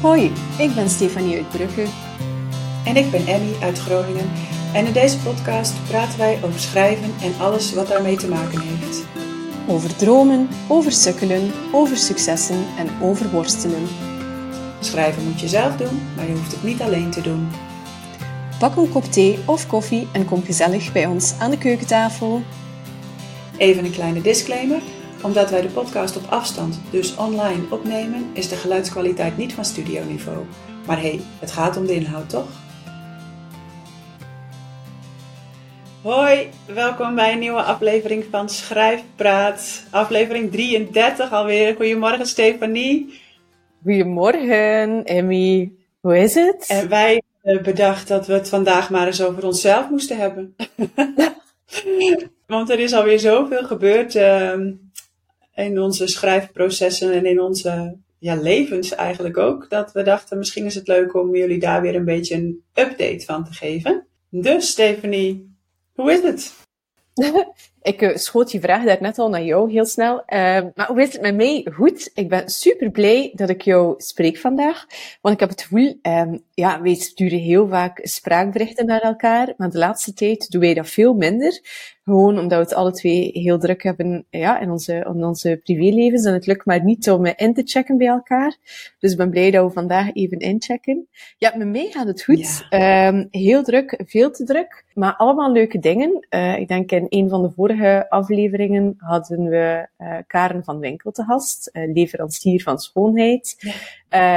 Hoi, ik ben Stefanie uit Brugge. En ik ben Emmy uit Groningen. En in deze podcast praten wij over schrijven en alles wat daarmee te maken heeft. Over dromen, over sukkelen, over successen en over worstelen. Schrijven moet je zelf doen, maar je hoeft het niet alleen te doen. Pak een kop thee of koffie en kom gezellig bij ons aan de keukentafel. Even een kleine disclaimer. Omdat wij de podcast op afstand, dus online, opnemen, is de geluidskwaliteit niet van studioniveau. Maar hé, hey, het gaat om de inhoud, toch? Hoi, welkom bij een nieuwe aflevering van Schrijfpraat. Aflevering 33 alweer. Goedemorgen Stefanie. Goedemorgen Emmy. Hoe is het? En wij bedacht dat we het vandaag maar eens over onszelf moesten hebben. Want er is alweer zoveel gebeurd uh, in onze schrijfprocessen en in onze ja, levens eigenlijk ook. Dat we dachten misschien is het leuk om jullie daar weer een beetje een update van te geven. Dus Stephanie, hoe is het? ik uh, schoot die vraag daar net al naar jou heel snel. Uh, maar hoe is het met mij? Goed. Ik ben super blij dat ik jou spreek vandaag. Want ik heb het gevoel, um, ja, wij sturen heel vaak spraakberichten naar elkaar. Maar de laatste tijd doen wij dat veel minder. Gewoon omdat we het alle twee heel druk hebben ja, in, onze, in onze privélevens. En het lukt maar niet om in te checken bij elkaar. Dus ik ben blij dat we vandaag even inchecken. Ja, met mij gaat het goed. Ja. Um, heel druk, veel te druk. Maar allemaal leuke dingen. Uh, ik denk in een van de vorige afleveringen hadden we uh, Karen van Winkel te gast. Uh, leverancier van schoonheid. Ja.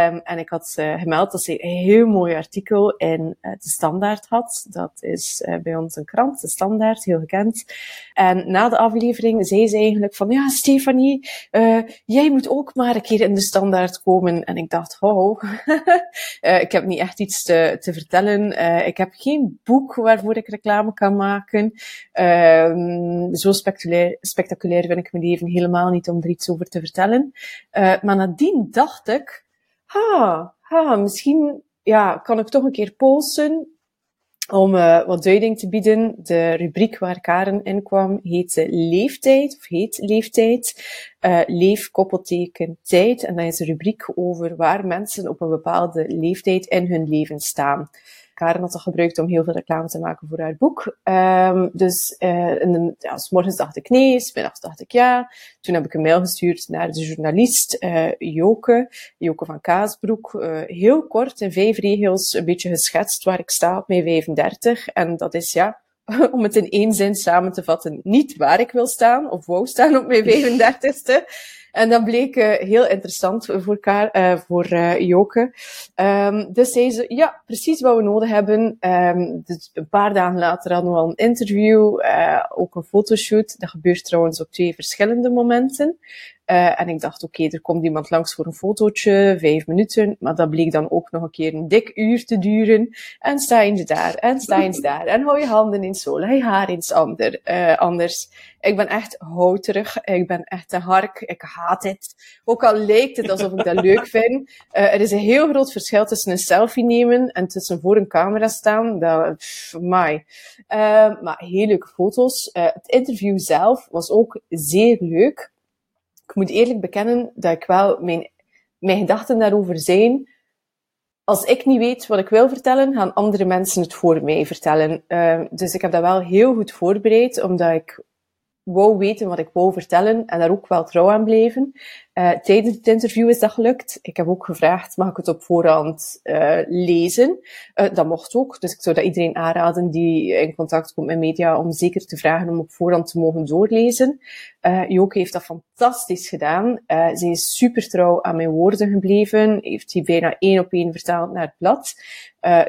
Um, en ik had gemeld dat ze een heel mooi artikel in de Standaard had. Dat is bij ons een krant, de Standaard, heel gekend. En na de aflevering zei ze eigenlijk van, ja, Stefanie, jij moet ook maar een keer in de Standaard komen. En ik dacht, ho, ik heb niet echt iets te, te vertellen. ik heb geen boek waarvoor ik reclame kan maken. Um, zo spectaculair, spectaculair vind ik mijn leven helemaal niet om er iets over te vertellen. maar nadien dacht ik, ha, ha, misschien ja, kan ik toch een keer posten om uh, wat duiding te bieden. De rubriek waar Karen in kwam heette Leeftijd, of heet Leeftijd. Uh, leef, koppelteken, tijd. En dat is een rubriek over waar mensen op een bepaalde leeftijd in hun leven staan. Karen had dat gebruikt om heel veel reclame te maken voor haar boek. Um, dus uh, in ja, s morgens dacht ik nee, s middags dacht ik ja. Toen heb ik een mail gestuurd naar de journalist uh, Joke, Joke van Kaasbroek. Uh, heel kort in vijf regels een beetje geschetst waar ik sta op mijn 35. En dat is ja, om het in één zin samen te vatten, niet waar ik wil staan of wou staan op mijn 35ste. En dat bleek uh, heel interessant voor, elkaar, uh, voor uh, Joke. Um, dus zei ze, ja, precies wat we nodig hebben. Um, dus een paar dagen later hadden we al een interview, ook een fotoshoot. Dat gebeurt trouwens op twee verschillende momenten. Uh, en ik dacht, oké, okay, er komt iemand langs voor een fotootje, vijf minuten. Maar dat bleek dan ook nog een keer een dik uur te duren. En sta eens daar, en sta eens daar. En hou je handen in zolen, hou je haar eens ander, uh, anders. Ik ben echt houterig. Ik ben echt een hark. Ik haat het. Ook al lijkt het alsof ik dat leuk vind. Uh, er is een heel groot verschil tussen een selfie nemen en tussen voor een camera staan. Dat, pff, my. maar heel leuke foto's. het interview zelf was ook zeer leuk ik moet eerlijk bekennen dat ik wel mijn, mijn gedachten daarover zijn. Als ik niet weet wat ik wil vertellen, gaan andere mensen het voor mij vertellen. Uh, dus ik heb dat wel heel goed voorbereid, omdat ik wou weten wat ik wou vertellen en daar ook wel trouw aan bleven. Uh, tijdens het interview is dat gelukt. Ik heb ook gevraagd, mag ik het op voorhand uh, lezen? Uh, dat mocht ook, dus ik zou dat iedereen aanraden die in contact komt met media, om zeker te vragen om op voorhand te mogen doorlezen. Joke heeft dat fantastisch gedaan. Ze is super trouw aan mijn woorden gebleven, heeft die bijna één op één vertaald naar het blad.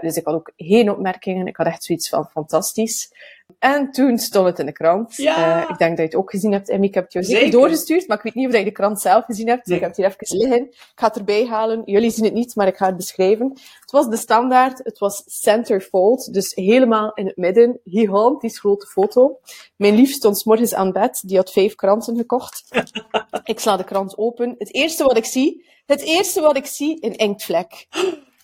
Dus ik had ook geen opmerkingen, ik had echt zoiets van fantastisch. En toen stond het in de krant. Ja. Ik denk dat je het ook gezien hebt, Emmy. Ik heb het jou zeker, zeker doorgestuurd, maar ik weet niet of je de krant zelf gezien hebt. Ik heb het hier even liggen. Ik ga het erbij halen. Jullie zien het niet, maar ik ga het beschrijven. Het was de standaard. Het was centerfold. Dus helemaal in het midden. Gigantisch grote foto. Mijn lief stond 's morgens aan bed. Die had vijf kranten gekocht. ik sla de krant open. Het eerste wat ik zie, het eerste wat ik zie, een inktvlek.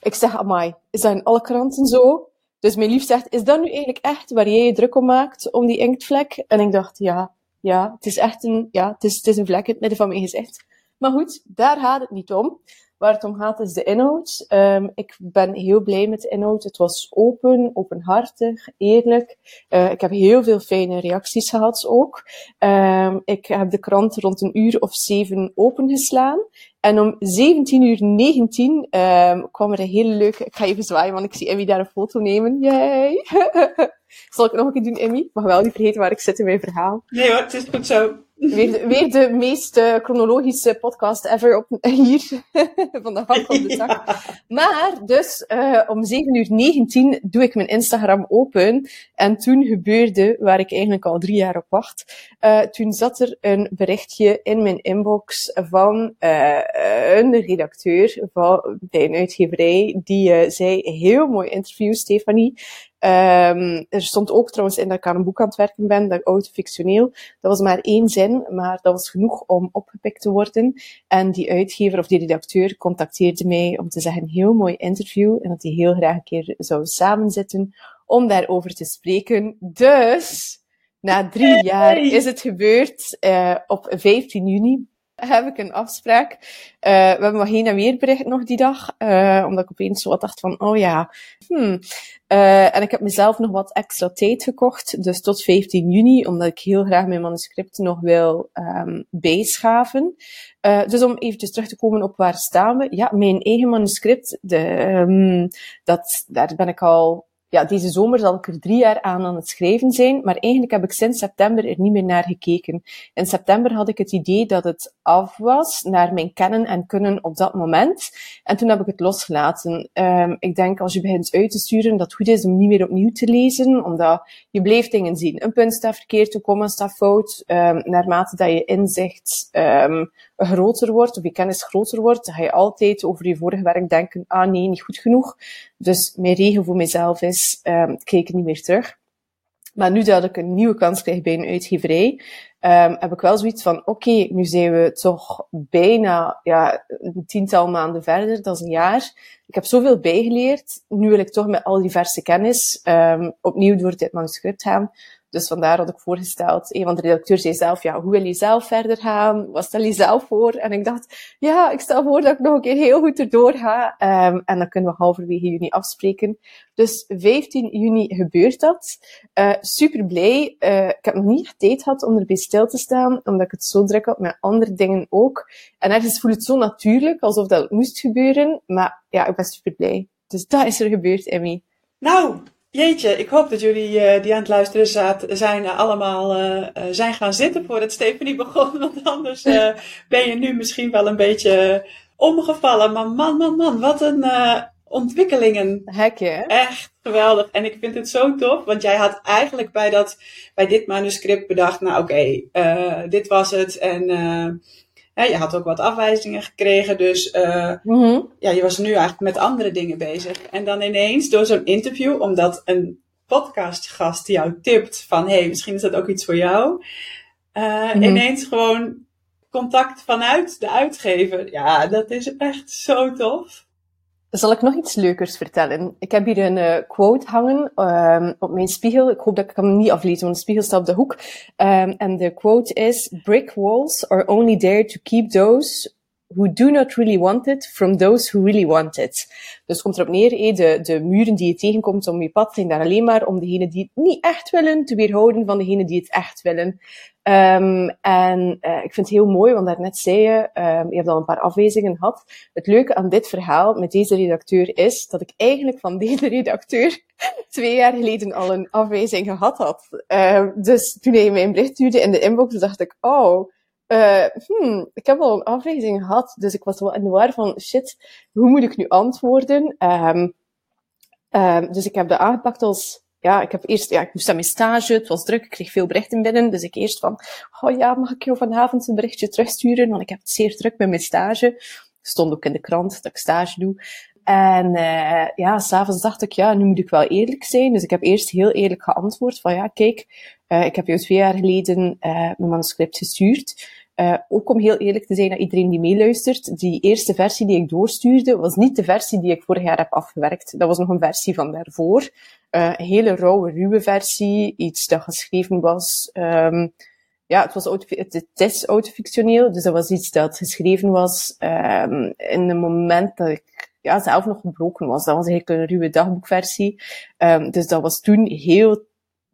Ik zeg, amai, is dat in alle kranten zo? Dus mijn lief zegt, is dat nu eigenlijk echt waar jij je druk om maakt, om die inktvlek? En ik dacht, ja, ja, het is echt een, ja, het is, het is een vlek in het midden van mijn gezicht. Maar goed, daar gaat het niet om. Waar het om gaat is de inhoud. Um, ik ben heel blij met de inhoud. Het was open, openhartig, eerlijk. Uh, ik heb heel veel fijne reacties gehad ook. Um, ik heb de krant rond een uur of zeven opengeslaan. En om 17 uur 19 um, kwam er een hele leuke... Ik ga even zwaaien, want ik zie Emmy daar een foto nemen. Yay! Zal ik nog een keer doen, Emmy? Mag wel niet vergeten waar ik zit in mijn verhaal. Nee hoor, het is goed zo. Weer de, weer de meest uh, chronologische podcast ever op, hier. van de hak op de zak. Ja. Maar, dus, uh, om 7 uur 19 doe ik mijn Instagram open. En toen gebeurde, waar ik eigenlijk al drie jaar op wacht, uh, toen zat er een berichtje in mijn inbox van een redacteur van, bij een uitgeverij, die zei, heel mooi interview, Stefanie. Um, er stond ook trouwens in dat ik aan een boek aan het werken ben, dat autofictioneel. Dat was maar één zin, maar dat was genoeg om opgepikt te worden. En die uitgever of die redacteur contacteerde mij om te zeggen, heel mooi interview, en dat hij heel graag een keer zou samenzitten om daarover te spreken. Dus, na drie jaar is het gebeurd, uh, op 15 juni heb ik een afspraak. Uh, we hebben nog geen en weer bericht nog die dag, uh, omdat ik opeens zo wat dacht van, oh ja, hmm. Uh, en ik heb mezelf nog wat extra tijd gekocht, dus tot 15 juni, omdat ik heel graag mijn manuscript nog wil um, bijschaven. Dus om eventjes terug te komen op waar staan we. Ja, mijn eigen manuscript, de, um, dat, daar ben ik al ja, deze zomer zal ik er drie jaar aan aan het schrijven zijn, maar eigenlijk heb ik sinds september er niet meer naar gekeken. In september had ik het idee dat het af was naar mijn kennen en kunnen op dat moment. En toen heb ik het losgelaten. Um, ik denk als je begint uit te sturen, dat het goed is om niet meer opnieuw te lezen, omdat je blijft dingen zien. Een punt staat verkeerd, een komma staat fout. Um, naarmate dat je inzicht um, groter wordt, of je kennis groter wordt, ga je altijd over je vorige werk denken, ah nee, niet goed genoeg. Dus mijn regel voor mezelf is, um, kijk niet meer terug. Maar nu dat ik een nieuwe kans krijg bij een uitgeverij, um, heb ik wel zoiets van, oké, nu zijn we toch bijna ja, een tiental maanden verder, dat is een jaar. Ik heb zoveel bijgeleerd. Nu wil ik toch met al die verse kennis um, opnieuw door dit manuscript gaan. Dus vandaar had ik voorgesteld, een van de redacteurs zei zelf, ja, hoe wil je zelf verder gaan? Wat stel je zelf voor? En ik dacht, ja, ik stel voor dat ik nog een keer heel goed erdoor ga. Um, en dan kunnen we halverwege juni afspreken. Dus 15 juni gebeurt dat. Uh, super blij. Uh, ik heb nog niet tijd gehad om erbij stil te staan, omdat ik het zo druk had met andere dingen ook. En ergens voelt het zo natuurlijk, alsof dat moest gebeuren. Maar ja, ik ben super blij. Dus dat is er gebeurd, Emmy. Nou, Jeetje, ik hoop dat jullie uh, die aan het luisteren zaten, zijn uh, allemaal uh, zijn gaan zitten voordat Stephanie begon. Want anders ben je nu misschien wel een beetje omgevallen. Maar man, man, man, wat een ontwikkelingen. Hekje, Echt geweldig. En ik vind het zo tof, want jij had eigenlijk bij, dat, bij dit manuscript bedacht, nou oké, okay, dit was het. En ja, je had ook wat afwijzingen gekregen, dus uh, mm-hmm. ja, je was nu eigenlijk met andere dingen bezig. En dan ineens door zo'n interview, omdat een podcastgast jou tipt van, hé, hey, misschien is dat ook iets voor jou. Uh, mm-hmm. Ineens gewoon contact vanuit de uitgever. Ja, dat is echt zo tof. Zal ik nog iets leukers vertellen? Ik heb hier een uh, quote hangen um, op mijn spiegel. Ik hoop dat ik hem niet aflezen, want de spiegel staat op de hoek. Um, en de quote is: Brick walls are only there to keep those who do not really want it from those who really want it. Dus komt erop neer, eh, de, de muren die je tegenkomt om je pad zijn daar alleen maar om degenen die het niet echt willen te weerhouden van degenen die het echt willen. Um, en uh, ik vind het heel mooi, want daarnet zei je, um, je hebt al een paar afwijzingen gehad. Het leuke aan dit verhaal met deze redacteur is dat ik eigenlijk van deze redacteur twee jaar geleden al een afwijzing gehad had. Um, dus toen hij mij een bericht stuurde in de inbox, dacht ik, oh, uh, hmm, ik heb al een afwijzing gehad. Dus ik was wel in de war van, shit, hoe moet ik nu antwoorden? Dus ik heb dat aangepakt als ja, ik heb eerst, ja, ik moest aan mijn stage, het was druk, ik kreeg veel berichten binnen, dus ik eerst van, oh ja, mag ik jou vanavond een berichtje terugsturen, want ik heb het zeer druk met mijn stage. Stond ook in de krant dat ik stage doe. En uh, ja, s'avonds dacht ik, ja, nu moet ik wel eerlijk zijn. Dus ik heb eerst heel eerlijk geantwoord van, ja, kijk, uh, ik heb jou twee jaar geleden uh, mijn manuscript gestuurd. Uh, ook om heel eerlijk te zijn naar iedereen die meeluistert, die eerste versie die ik doorstuurde, was niet de versie die ik vorig jaar heb afgewerkt. Dat was nog een versie van daarvoor. Uh, een hele rauwe, ruwe versie. Iets dat geschreven was um, ja, het, was het, is autofictioneel, dus dat was iets dat geschreven was um, in een moment dat ik ja, zelf nog gebroken was. Dat was eigenlijk een ruwe dagboekversie. Um, dus dat was toen heel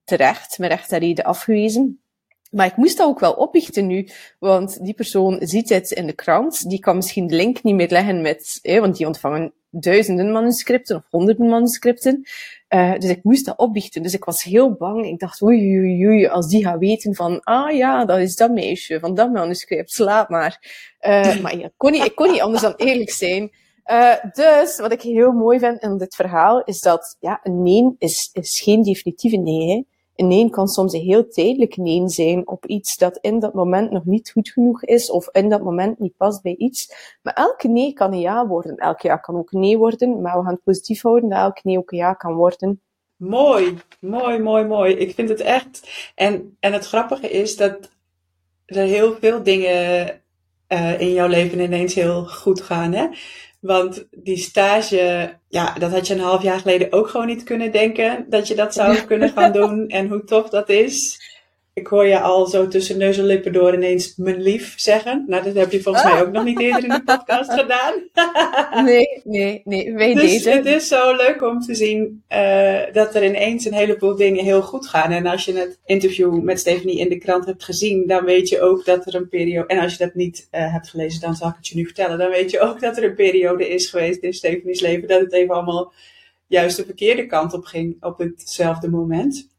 terecht, met recht en reden afgewezen. Maar ik moest dat ook wel oplichten nu, want die persoon ziet het in de krant, die kan misschien de link niet meer leggen met, eh, want die ontvangen duizenden manuscripten of honderden manuscripten. Uh, dus ik moest dat opbiechten. Dus ik was heel bang. Ik dacht, oei, oei, oei, als die gaat weten van, ah ja, dat is dat meisje van dat manuscript, slaap maar. Uh, maar ja, ik, kon niet, ik kon niet anders dan eerlijk zijn. Uh, dus wat ik heel mooi vind in dit verhaal is dat ja, een nee is, is geen definitieve nee. Hè. Nee kan soms een heel tijdelijk nee zijn op iets dat in dat moment nog niet goed genoeg is of in dat moment niet past bij iets. Maar elke nee kan een ja worden. Elke ja kan ook nee worden, maar we gaan het positief houden dat elke nee ook een ja kan worden. Mooi, mooi, mooi, mooi. Ik vind het echt. En, en het grappige is dat er heel veel dingen uh, in jouw leven ineens heel goed gaan. Hè? Want die stage, ja, dat had je een half jaar geleden ook gewoon niet kunnen denken. Dat je dat zou kunnen gaan doen en hoe tof dat is. Ik hoor je al zo tussen neus en lippen door ineens mijn lief zeggen. Nou, dat heb je volgens mij ook nog niet eerder in de podcast gedaan. nee, nee, nee, weet dus deze. het is zo leuk om te zien uh, dat er ineens een heleboel dingen heel goed gaan. En als je het interview met Stephanie in de krant hebt gezien, dan weet je ook dat er een periode... En als je dat niet uh, hebt gelezen, dan zal ik het je nu vertellen. Dan weet je ook dat er een periode is geweest in Stephanie's leven dat het even allemaal juist de verkeerde kant op ging op hetzelfde moment.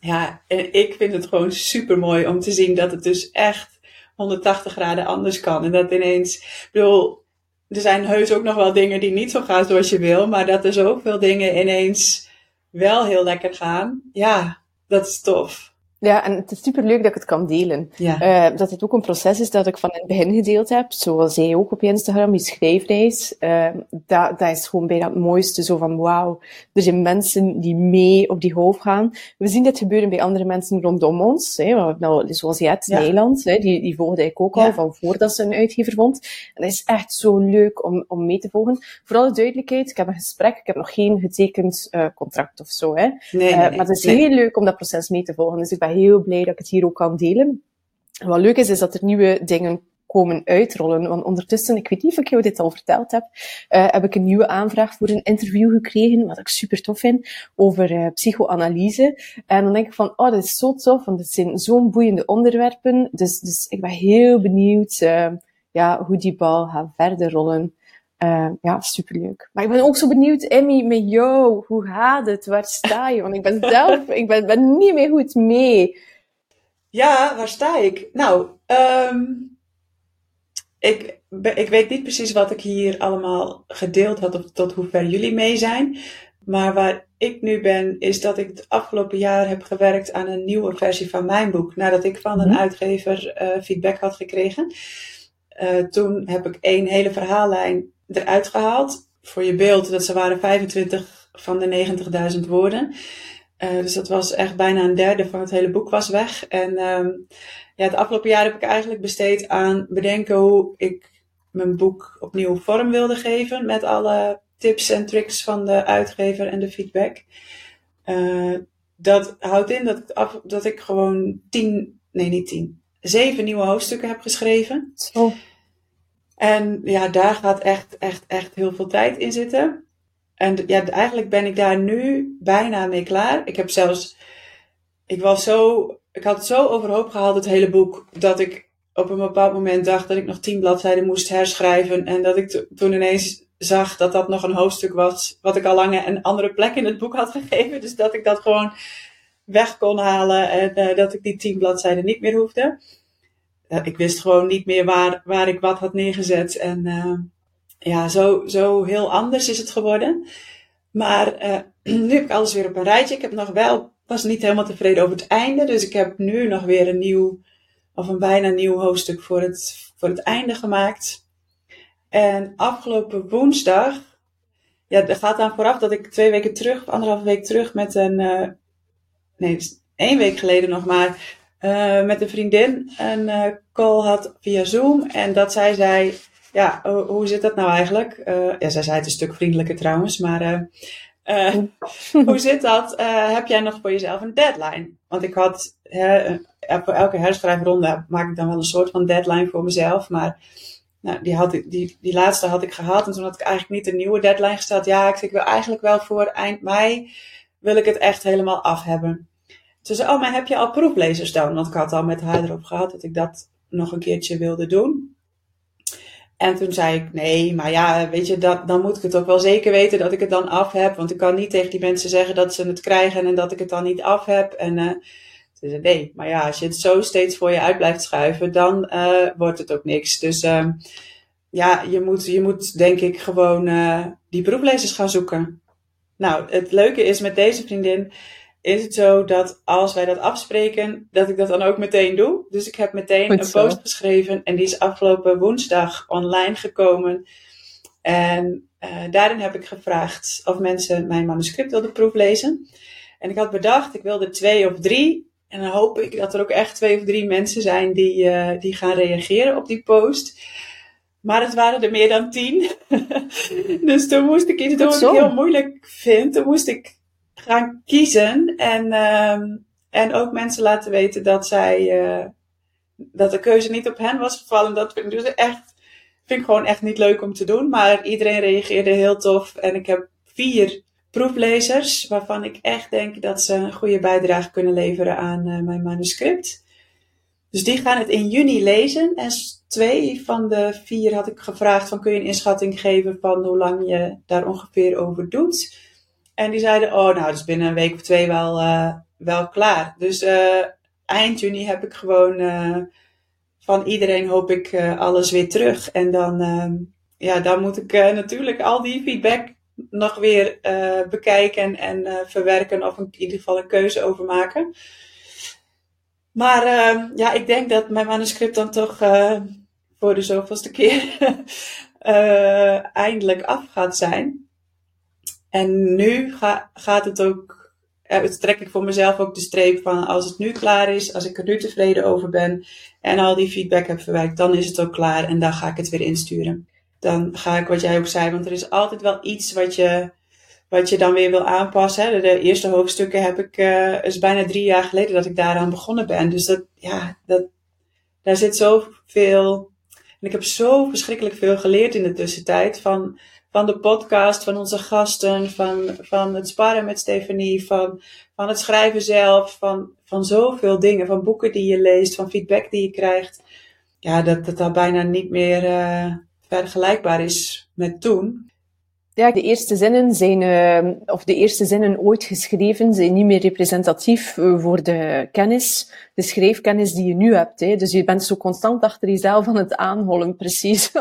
Ja, en ik vind het gewoon super mooi om te zien dat het dus echt 180 graden anders kan. En dat ineens, ik bedoel, er zijn heus ook nog wel dingen die niet zo gaan zoals je wil, maar dat er zoveel dingen ineens wel heel lekker gaan. Ja, dat is tof. Ja, en het is super leuk dat ik het kan delen. Ja. Uh, dat het ook een proces is dat ik van in het begin gedeeld heb, zoals jij ook op je Instagram, die schrijfreis. Uh, dat, dat is gewoon bijna het mooiste, zo van wauw, er zijn mensen die mee op die golf gaan. We zien dit gebeuren bij andere mensen rondom ons. Hè, nou, zoals Jet, ja. Nederland, hè, die, die volgde ik ook al ja. van voordat ze een uitgever vond. En dat is echt zo leuk om, om mee te volgen. Voor alle duidelijkheid, ik heb een gesprek, ik heb nog geen getekend uh, contract of zo. Hè. Nee, nee, nee, maar het is heel leuk om dat proces mee te volgen. Dus ik ben heel blij dat ik het hier ook kan delen. En wat leuk is, is dat er nieuwe dingen komen uitrollen. Want ondertussen, ik weet niet of ik jou dit al verteld heb, uh, heb ik een nieuwe aanvraag voor een interview gekregen, wat ik super tof vind, over uh, psychoanalyse. En dan denk ik van, oh, dat is zo tof, want het zijn zo'n boeiende onderwerpen. Dus, dus ik ben heel benieuwd uh, ja, hoe die bal gaat verder rollen. Uh, ja, superleuk. Maar ik ben ook zo benieuwd, Emmy, met jou. Hoe gaat het? Waar sta je? Want ik ben zelf, ik ben, ben niet meer goed mee. Ja, waar sta ik? Nou, um, ik, ik weet niet precies wat ik hier allemaal gedeeld had, of tot hoever jullie mee zijn. Maar waar ik nu ben, is dat ik het afgelopen jaar heb gewerkt aan een nieuwe versie van mijn boek. Nadat ik van een mhm. uitgever uh, feedback had gekregen. Uh, toen heb ik één hele verhaallijn eruit gehaald. Voor je beeld, dat ze waren 25 van de 90.000 woorden. Uh, dus dat was echt bijna een derde van het hele boek was weg. En um, ja, het afgelopen jaar heb ik eigenlijk besteed aan bedenken hoe ik mijn boek opnieuw vorm wilde geven. Met alle tips en tricks van de uitgever en de feedback. Uh, dat houdt in dat ik, af, dat ik gewoon tien, nee niet tien, zeven nieuwe hoofdstukken heb geschreven. En ja, daar gaat echt, echt, echt heel veel tijd in zitten. En ja, eigenlijk ben ik daar nu bijna mee klaar. Ik heb zelfs, ik was zo, ik had zo overhoop gehaald, het hele boek, dat ik op een bepaald moment dacht dat ik nog tien bladzijden moest herschrijven. En dat ik toen ineens zag dat dat nog een hoofdstuk was, wat ik al lang een andere plek in het boek had gegeven. Dus dat ik dat gewoon weg kon halen en uh, dat ik die tien bladzijden niet meer hoefde ik wist gewoon niet meer waar, waar ik wat had neergezet. En uh, ja, zo, zo heel anders is het geworden. Maar uh, nu heb ik alles weer op een rijtje. Ik heb nog wel, was niet helemaal tevreden over het einde. Dus ik heb nu nog weer een nieuw, of een bijna nieuw hoofdstuk voor het, voor het einde gemaakt. En afgelopen woensdag, ja, er gaat dan vooraf dat ik twee weken terug, anderhalve week terug met een, nee, één week geleden nog maar, uh, met een vriendin een uh, call had via Zoom. En dat zij zei, ja, hoe zit dat nou eigenlijk? Uh, ja, zij zei het een stuk vriendelijker trouwens, maar hoe zit dat? heb jij nog voor jezelf een deadline? Want ik had voor elke herschrijfronde maak ik dan wel een soort van deadline voor mezelf. Maar nou, die, had ik, die, die laatste had ik gehad. En toen had ik eigenlijk niet een nieuwe deadline gesteld. Ja, ik, ik wil eigenlijk wel voor eind mei wil ik het echt helemaal af hebben. Toen zei oh, maar heb je al proeflezers dan? Want ik had al met haar erop gehad dat ik dat nog een keertje wilde doen. En toen zei ik, nee, maar ja, weet je, dat, dan moet ik het ook wel zeker weten dat ik het dan af heb. Want ik kan niet tegen die mensen zeggen dat ze het krijgen en dat ik het dan niet af heb. En uh, ze zei, nee, maar ja, als je het zo steeds voor je uit blijft schuiven, dan uh, wordt het ook niks. Dus uh, ja, je moet, je moet denk ik gewoon uh, die proeflezers gaan zoeken. Nou, het leuke is met deze vriendin, is het zo dat als wij dat afspreken, dat ik dat dan ook meteen doe. Dus ik heb meteen een post geschreven en die is afgelopen woensdag online gekomen. En uh, daarin heb ik gevraagd of mensen mijn manuscript wilden proeflezen. En ik had bedacht, ik wilde twee of drie. En dan hoop ik dat er ook echt twee of drie mensen zijn die, uh, die gaan reageren op die post. Maar het waren er meer dan tien. dus toen moest ik iets doen wat ik heel moeilijk vind. Toen moest ik gaan kiezen en, uh, en ook mensen laten weten dat zij, uh, dat de keuze niet op hen was gevallen. Dat vind ik dus echt, vind ik gewoon echt niet leuk om te doen. Maar iedereen reageerde heel tof en ik heb vier proeflezers waarvan ik echt denk dat ze een goede bijdrage kunnen leveren aan uh, mijn manuscript. Dus die gaan het in juni lezen. En twee van de vier had ik gevraagd van kun je een inschatting geven van hoe lang je daar ongeveer over doet. En die zeiden, oh nou, dus binnen een week of twee wel, uh, wel klaar. Dus uh, eind juni heb ik gewoon uh, van iedereen hoop ik alles weer terug. En dan, ehm, ja, dan moet ik natuurlijk al die feedback nog weer bekijken en verwerken of in ieder geval een keuze over maken. Maar ehm, ja, ik denk dat mijn manuscript dan toch voor de zoveelste keer eindelijk af gaat zijn. En nu ga, gaat het ook, het trek ik voor mezelf ook de streep van als het nu klaar is, als ik er nu tevreden over ben en al die feedback heb verwerkt, dan is het ook klaar en dan ga ik het weer insturen. Dan ga ik wat jij ook zei, want er is altijd wel iets wat je, wat je dan weer wil aanpassen. De eerste hoofdstukken heb ik, uh, is bijna drie jaar geleden dat ik daaraan begonnen ben. Dus dat, ja, dat, daar zit zoveel, en ik heb zo verschrikkelijk veel geleerd in de tussentijd van, van de podcast, van onze gasten, van, van het sparren met Stefanie, van, van het schrijven zelf, van, van zoveel dingen, van boeken die je leest, van feedback die je krijgt. Ja, dat dat, dat bijna niet meer uh, vergelijkbaar is met toen. Ja, de eerste zinnen zijn, uh, of de eerste zinnen ooit geschreven, zijn niet meer representatief uh, voor de kennis, de schrijfkennis die je nu hebt. Hè. Dus je bent zo constant achter jezelf aan het aanhollen, precies.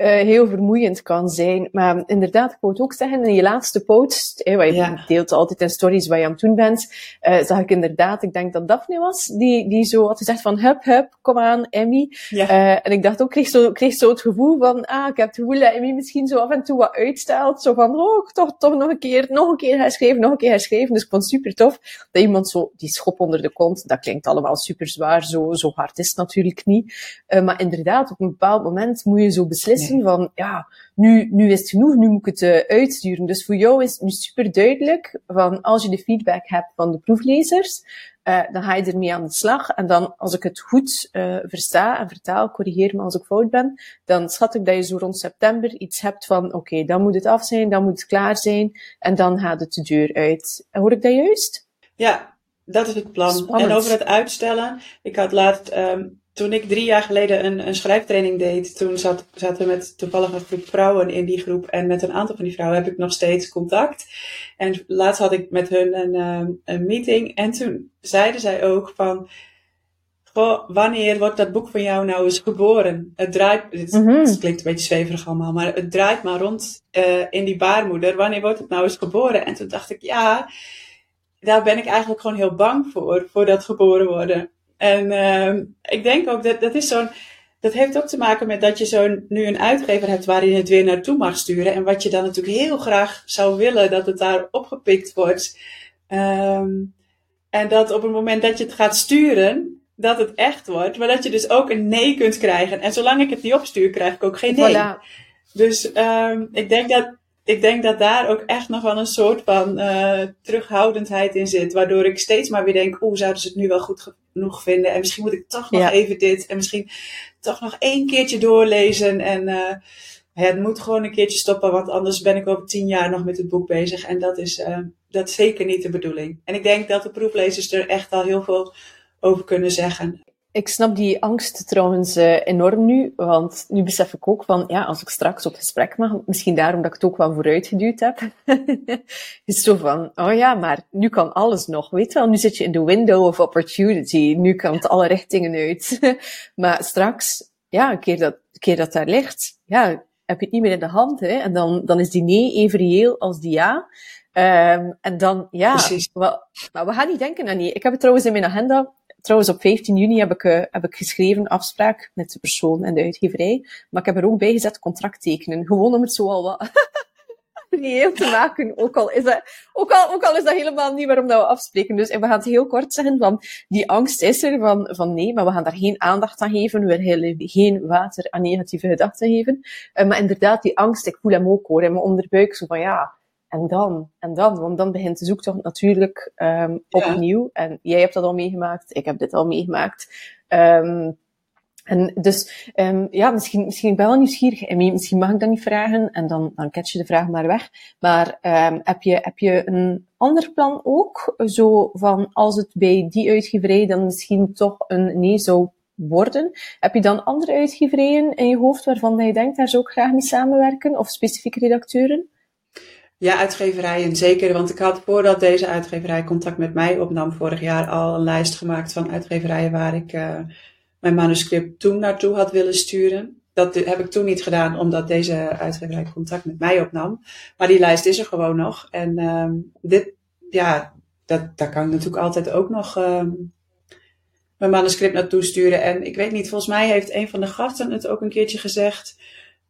Uh, heel vermoeiend kan zijn. Maar inderdaad, ik wou het ook zeggen, in je laatste post, hè, wat je ja. deelt altijd in stories wat je aan het doen bent, uh, zag ik inderdaad, ik denk dat Daphne was, die, die zo had gezegd van, hup, hup, kom aan, Emmy. Ja. Uh, en ik dacht ook, kreeg zo, kreeg zo het gevoel van, ah, ik heb het gevoel dat Emmy misschien zo af en toe wat uitstelt. Zo van, oh, toch, toch nog een keer, nog een keer herschrijven, nog een keer herschrijven. Dus ik vond het super tof dat iemand zo, die schop onder de kont, dat klinkt allemaal super zwaar, zo, zo hard is het natuurlijk niet. Uh, maar inderdaad, op een bepaald moment moet je zo beslissen van, ja, nu, nu is het genoeg, nu moet ik het uh, uitsturen. Dus voor jou is het nu super duidelijk van, als je de feedback hebt van de proeflezers, uh, dan ga je ermee aan de slag. En dan, als ik het goed uh, versta en vertaal, corrigeer me als ik fout ben, dan schat ik dat je zo rond september iets hebt van, oké, okay, dan moet het af zijn, dan moet het klaar zijn, en dan gaat het de deur uit. Hoor ik dat juist? Ja, dat is het plan. Spannend. En over het uitstellen, ik had laatst, um, toen ik drie jaar geleden een, een schrijftraining deed, toen zat, zaten we met toevallig een groep vrouwen in die groep. En met een aantal van die vrouwen heb ik nog steeds contact. En laatst had ik met hun een, um, een meeting. En toen zeiden zij ook van, goh, wanneer wordt dat boek van jou nou eens geboren? Het draait, het, mm -hmm. het klinkt een beetje zweverig allemaal, maar het draait maar rond uh, in die baarmoeder. Wanneer wordt het nou eens geboren? En toen dacht ik, ja, daar ben ik eigenlijk gewoon heel bang voor, voor dat geboren worden. En uh, ik denk ook dat dat is zo'n. Dat heeft ook te maken met dat je zo nu een uitgever hebt waar je het weer naartoe mag sturen. En wat je dan natuurlijk heel graag zou willen dat het daar opgepikt wordt. Um, en dat op het moment dat je het gaat sturen, dat het echt wordt. Maar dat je dus ook een nee kunt krijgen. En zolang ik het niet opstuur, krijg ik ook geen nee. Voilà. Dus um, ik denk dat ik denk dat daar ook echt nog wel een soort van uh, terughoudendheid in zit. Waardoor ik steeds maar weer denk, oeh, zouden ze het nu wel goed genoeg vinden. En misschien moet ik toch nog even dit. En misschien toch nog één keertje doorlezen. En uh, het moet gewoon een keertje stoppen. Want anders ben ik over tien jaar nog met het boek bezig. En dat is, uh, dat is zeker niet de bedoeling. En ik denk dat de proeflezers er echt al heel veel over kunnen zeggen. Ik snap die angst trouwens uh, enorm nu, want nu besef ik ook van, ja, als ik straks op gesprek mag, misschien daarom dat ik het ook wel vooruitgeduwd heb, is zo van, oh ja, maar nu kan alles nog, weet wel, nu zit je in de window of opportunity, nu kan het alle richtingen uit. maar straks, ja, een keer dat, een keer dat daar ligt, ja, heb je het niet meer in de hand, hè, en dan, dan is die nee even reëel als die ja. Um, en dan, ja, wel, maar we gaan niet denken aan nee. Ik heb het trouwens in mijn agenda trouwens, op 15 juni heb ik, uh, heb ik geschreven afspraak met de persoon en de uitgeverij. Maar ik heb er ook bij gezet contract tekenen. Gewoon om het zo al wat reëel te maken. Ook al, is dat, ook, al, ook al is dat helemaal niet waarom dat we afspreken. Dus en we gaan het heel kort zeggen van, die angst is er van, van nee, maar we gaan daar geen aandacht aan geven. We willen geen water aan negatieve gedachten geven. Uh, maar inderdaad, die angst, ik voel hem ook hoor, in mijn onderbuik. Zo van ja, en dan, en dan, want dan begint de zoektocht natuurlijk um, opnieuw. En jij hebt dat al meegemaakt, ik heb dit al meegemaakt. Um, en dus, um, ja, misschien, misschien ben ik wel nieuwsgierig. En misschien mag ik dat niet vragen en dan, dan catch je de vraag maar weg. Maar um, heb, je, heb je een ander plan ook? Zo van, als het bij die uitgeverij dan misschien toch een nee zou worden. Heb je dan andere uitgeverijen in je hoofd waarvan je denkt, daar zou ik graag mee samenwerken? Of specifieke redacteuren? Ja, uitgeverijen zeker. Want ik had voordat deze uitgeverij contact met mij opnam vorig jaar al een lijst gemaakt van uitgeverijen waar ik uh, mijn manuscript toen naartoe had willen sturen. Dat heb ik toen niet gedaan omdat deze uitgeverij contact met mij opnam. Maar die lijst is er gewoon nog. En uh, dit, ja, dat, daar kan ik natuurlijk altijd ook nog uh, mijn manuscript naartoe sturen. En ik weet niet, volgens mij heeft een van de gasten het ook een keertje gezegd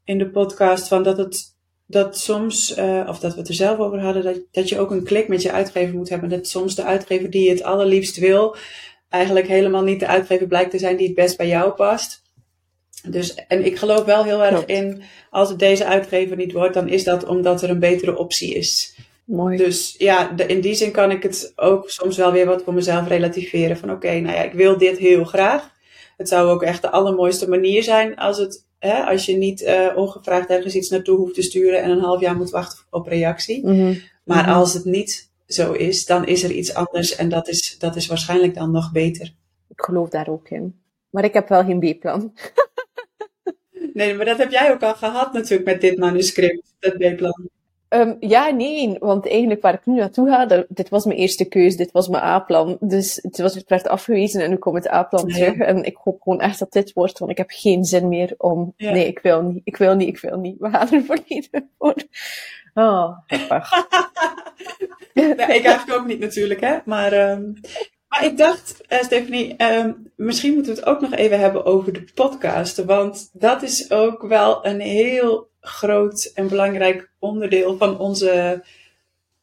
in de podcast van dat het dat soms, uh, of dat we het er zelf over hadden, dat, dat je ook een klik met je uitgever moet hebben. Dat soms de uitgever die je het allerliefst wil, eigenlijk helemaal niet de uitgever blijkt te zijn die het best bij jou past. Dus, en ik geloof wel heel erg in, als het deze uitgever niet wordt, dan is dat omdat er een betere optie is. Mooi. Dus ja, de, in die zin kan ik het ook soms wel weer wat voor mezelf relativeren. Van oké, okay, nou ja, ik wil dit heel graag. Het zou ook echt de allermooiste manier zijn als het Hè, als je niet uh, ongevraagd ergens iets naartoe hoeft te sturen en een half jaar moet wachten op reactie. Mm -hmm. Maar mm -hmm. als het niet zo is, dan is er iets anders en dat is, dat is waarschijnlijk dan nog beter. Ik geloof daar ook in. Maar ik heb wel geen B-plan. nee, maar dat heb jij ook al gehad natuurlijk met dit manuscript, dat B-plan. Um, ja, nee, want eigenlijk waar ik nu naartoe ga, dat, dit was mijn eerste keus, dit was mijn A-plan. Dus het, was, het werd afgewezen en nu komt het A-plan ja. terug. En ik hoop gewoon echt dat dit wordt, want ik heb geen zin meer om, ja. nee, ik wil niet, ik wil niet, ik wil niet. We gaan er volledig voor. Oh, grappig. nee, ik eigenlijk ook niet natuurlijk, hè. Maar, um, maar ik dacht, uh, Stephanie, um, misschien moeten we het ook nog even hebben over de podcast. Want dat is ook wel een heel groot en belangrijk onderdeel van onze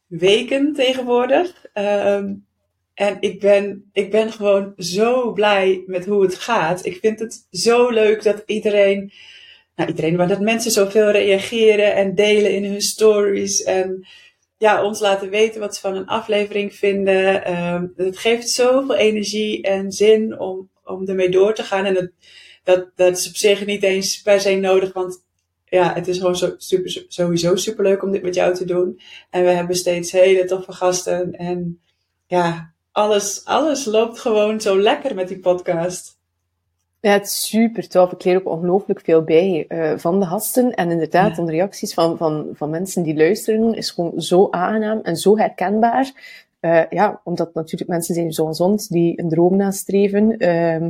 weken tegenwoordig. Um, en ik ben, ik ben gewoon zo blij met hoe het gaat. Ik vind het zo leuk dat iedereen, nou iedereen, maar dat mensen zoveel reageren en delen in hun stories. En ja, ons laten weten wat ze van een aflevering vinden. Um, het geeft zoveel energie en zin om, om ermee door te gaan. En dat, dat, dat is op zich niet eens per se nodig, want ja, het is gewoon zo, super, sowieso super leuk om dit met jou te doen. En we hebben steeds hele toffe gasten. En ja, alles, alles loopt gewoon zo lekker met die podcast. Ja, het is super tof. Ik leer ook ongelooflijk veel bij uh, van de gasten. En inderdaad, ja. de reacties van, van, van mensen die luisteren is gewoon zo aangenaam en zo herkenbaar. Uh, ja, omdat natuurlijk mensen zijn zoals ons die een droom nastreven. Uh,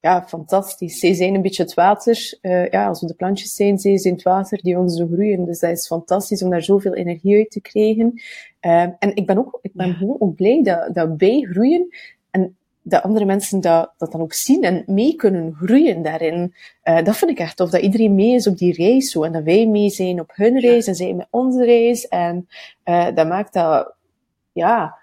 ja, fantastisch. Zij zijn een beetje het water. Uh, ja, als we de plantjes zijn, zij zijn het water die ons zo groeien. Dus dat is fantastisch om daar zoveel energie uit te krijgen. Uh, en ik ben ook, ik ben gewoon ook blij dat, dat wij groeien en dat andere mensen dat, dat dan ook zien en mee kunnen groeien daarin. Uh, dat vind ik echt tof, dat iedereen mee is op die reis zo en dat wij mee zijn op hun reis en zij met onze reis. En dat maakt dat, ja,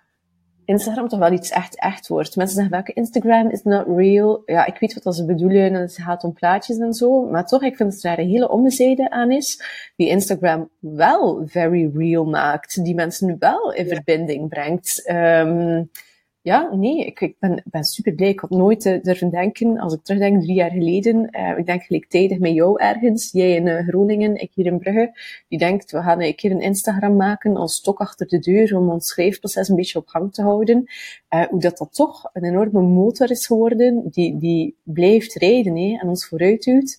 Instagram toch wel iets echt echt wordt. Mensen zeggen vaak, Instagram is not real. Ja, ik weet wat ze bedoelen en het gaat om plaatjes en zo. Maar toch, ik vind dat er een hele ommezijde aan is, die Instagram wel very real maakt. Die mensen wel in verbinding brengt. Um, ja, nee, ik, ben, ben super blij. Ik had nooit uh, durven denken, als ik terugdenk drie jaar geleden, uh, ik denk gelijktijdig met jou ergens, jij in uh, Groningen, ik hier in Brugge, die denkt, we gaan een keer een Instagram maken als stok achter de deur om ons schrijfproces een beetje op gang te houden. hoe dat dat toch een enorme motor is geworden, die, die blijft rijden hè, en ons vooruit duwt.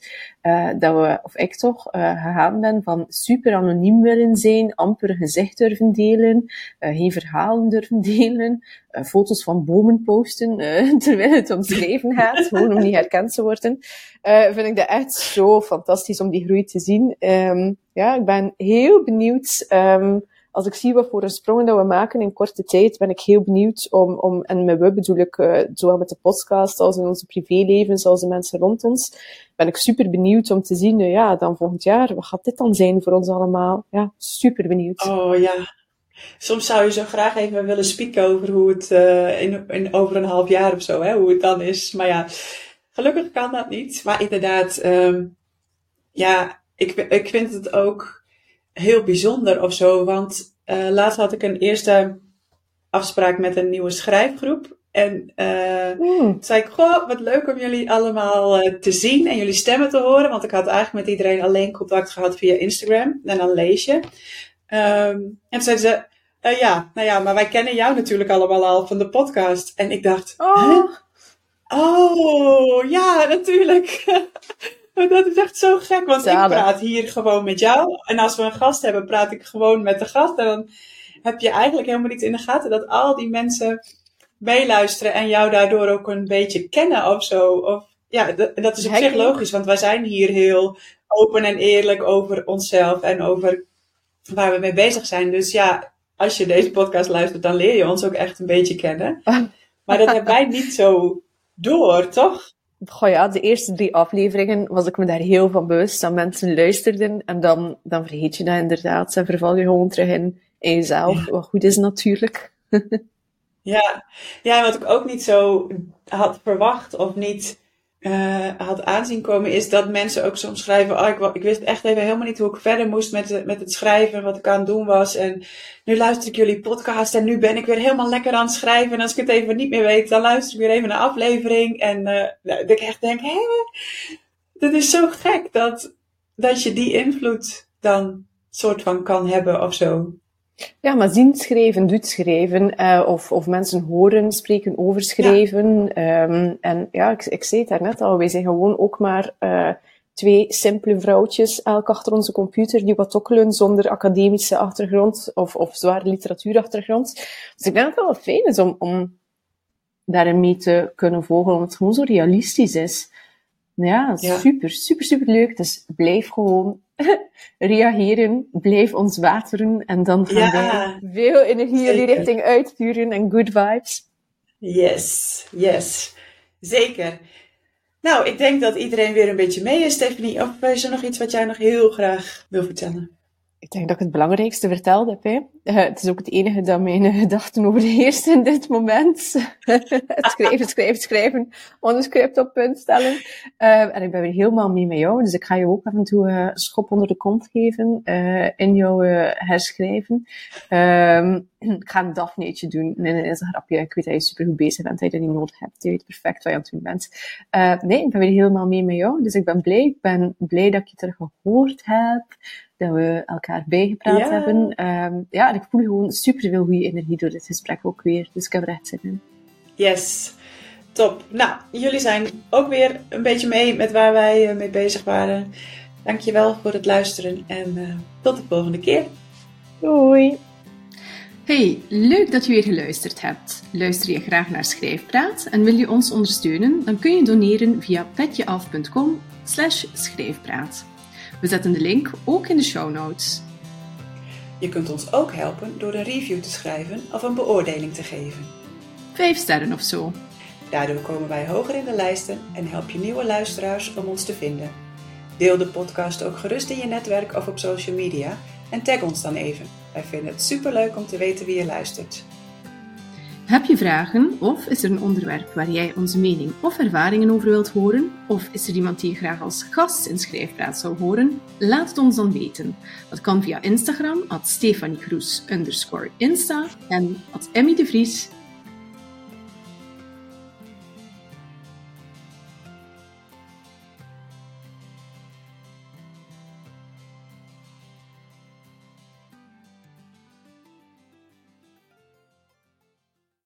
dat we, of ik toch, gegaan ben van super anoniem willen zijn, amper gezicht durven delen, geen verhalen durven delen, foto's van bomen posten, uh, terwijl het om schrijven gaat, gewoon om niet herkend te worden. Uh, vind ik dat echt zo fantastisch om die groei te zien. Um, ja, ik ben heel benieuwd. Um, als ik zie wat voor een sprongen dat we maken in korte tijd, ben ik heel benieuwd om, om en met we bedoel ik, zowel met de podcast als in onze privéleven, zoals de mensen rond ons, ben ik super benieuwd om te zien, ja, dan volgend jaar, wat gaat dit dan zijn voor ons allemaal? Ja, super benieuwd. Oh ja, Soms zou je zo graag even willen spieken over hoe het uh, in, in, over een half jaar of zo, hè, hoe het dan is. Maar ja, gelukkig kan dat niet. Maar inderdaad, um, ja, ik, ik vind het ook heel bijzonder of zo. Want uh, laatst had ik een eerste afspraak met een nieuwe schrijfgroep. En uh, mm. zei ik, goh, wat leuk om jullie allemaal uh, te zien en jullie stemmen te horen. Want ik had eigenlijk met iedereen alleen contact gehad via Instagram. En dan lees je. Um, en zeiden ze, uh, ja, nou ja, maar wij kennen jou natuurlijk allemaal al van de podcast. En ik dacht, oh, oh ja, natuurlijk. dat is echt zo gek, want ik praat hier gewoon met jou. En als we een gast hebben, praat ik gewoon met de gast. En dan heb je eigenlijk helemaal niet in de gaten dat al die mensen meeluisteren en jou daardoor ook een beetje kennen of zo. Of, ja, dat is op zich logisch, want wij zijn hier heel open en eerlijk over onszelf en over waar we mee bezig zijn. Dus ja, als je deze podcast luistert, dan leer je ons ook echt een beetje kennen. Maar dat hebben wij niet zo door, toch? Goh ja, de eerste drie afleveringen was ik me daar heel van bewust dat mensen luisterden. En dan, dan vergeet je dat inderdaad. En verval je gewoon terug in, in jezelf. Wat goed is natuurlijk. ja. ja, wat ik ook niet zo had verwacht of niet uh, had aanzien komen, is dat mensen ook soms schrijven: oh, ik, ik, wist echt even helemaal niet hoe ik verder moest met, met het schrijven, wat ik aan het doen was. En nu luister ik jullie podcast en nu ben ik weer helemaal lekker aan het schrijven. En als ik het even niet meer weet, dan luister ik weer even naar aflevering. En uh, dat ik echt denk: hé, dat is zo gek dat, dat je die invloed dan soort van kan hebben of zo. Ja, maar zien schrijven, doet schrijven, uh, of, of mensen horen, spreken over schrijven. Ja. Um, en ja, ik, ik zei het daarnet al, wij zijn gewoon ook maar uh, twee simpele vrouwtjes, elk achter onze computer, die wat tokkelen zonder academische achtergrond of, of zware literatuurachtergrond. Dus ik denk dat het wel fijn is om, om daarin mee te kunnen volgen, omdat het gewoon zo realistisch is. Ja, super, super, super leuk. Dus blijf gewoon reageren, blijf ons wateren en dan gaan ja, wij veel energie in die richting uitsturen en good vibes. Yes, yes. Zeker. Nou, ik denk dat iedereen weer een beetje mee is, Stephanie. Of is er nog iets wat jij nog heel graag wil vertellen? Ik denk dat ik het belangrijkste verteld heb. Hè. Uh, het is ook het enige dat mijn gedachten overheerst in dit moment. het schrijven, schrijven, schrijven, een script op punt stellen. Uh, en ik ben weer helemaal mee met jou, dus ik ga je ook af en toe uh, schop onder de kont geven in jouw herschrijven. Ehm, ik ga een Daphneetje doen. Nee, nee, dat is een grapje. Ik weet dat je super goed bezig bent, dat je dat niet nodig hebt. Je weet perfect wat je aan het doen bent. nee, ik ben weer helemaal mee met jou, dus ik ben blij. Ik ben blij dat ik je terug gehoord heb dat we elkaar bijgepraat hebben. Um, ja, en ik voel gewoon super veel goede energie door dit gesprek ook weer. Dus ik heb er echt zin in. Yes, top. Nou, jullie zijn ook weer een beetje mee met waar wij uh, mee bezig waren. Dankjewel voor het luisteren en uh, tot de volgende keer. Doei! Hey, leuk dat je weer geluisterd hebt. Luister je graag naar Schrijfpraat en wil je ons ondersteunen? Dan kun je doneren via petjeaf.com schrijfpraat. We zetten de link ook in de show notes. Je kunt ons ook helpen door een review te schrijven of een beoordeling te geven. Vijf sterren of zo. Daardoor komen wij hoger in de lijsten en help je nieuwe luisteraars om ons te vinden. Deel de podcast ook gerust in je netwerk of op social media en tag ons dan even. Wij vinden het superleuk om te weten wie je luistert. Heb je vragen of is er een onderwerp waar jij onze mening of ervaringen over wilt horen? Of is er iemand die je graag als gast in Schrijfpraat zou horen? Laat het ons dan weten. Dat kan via Instagram, at Stefanie Kroes Insta en at Emmy de Vries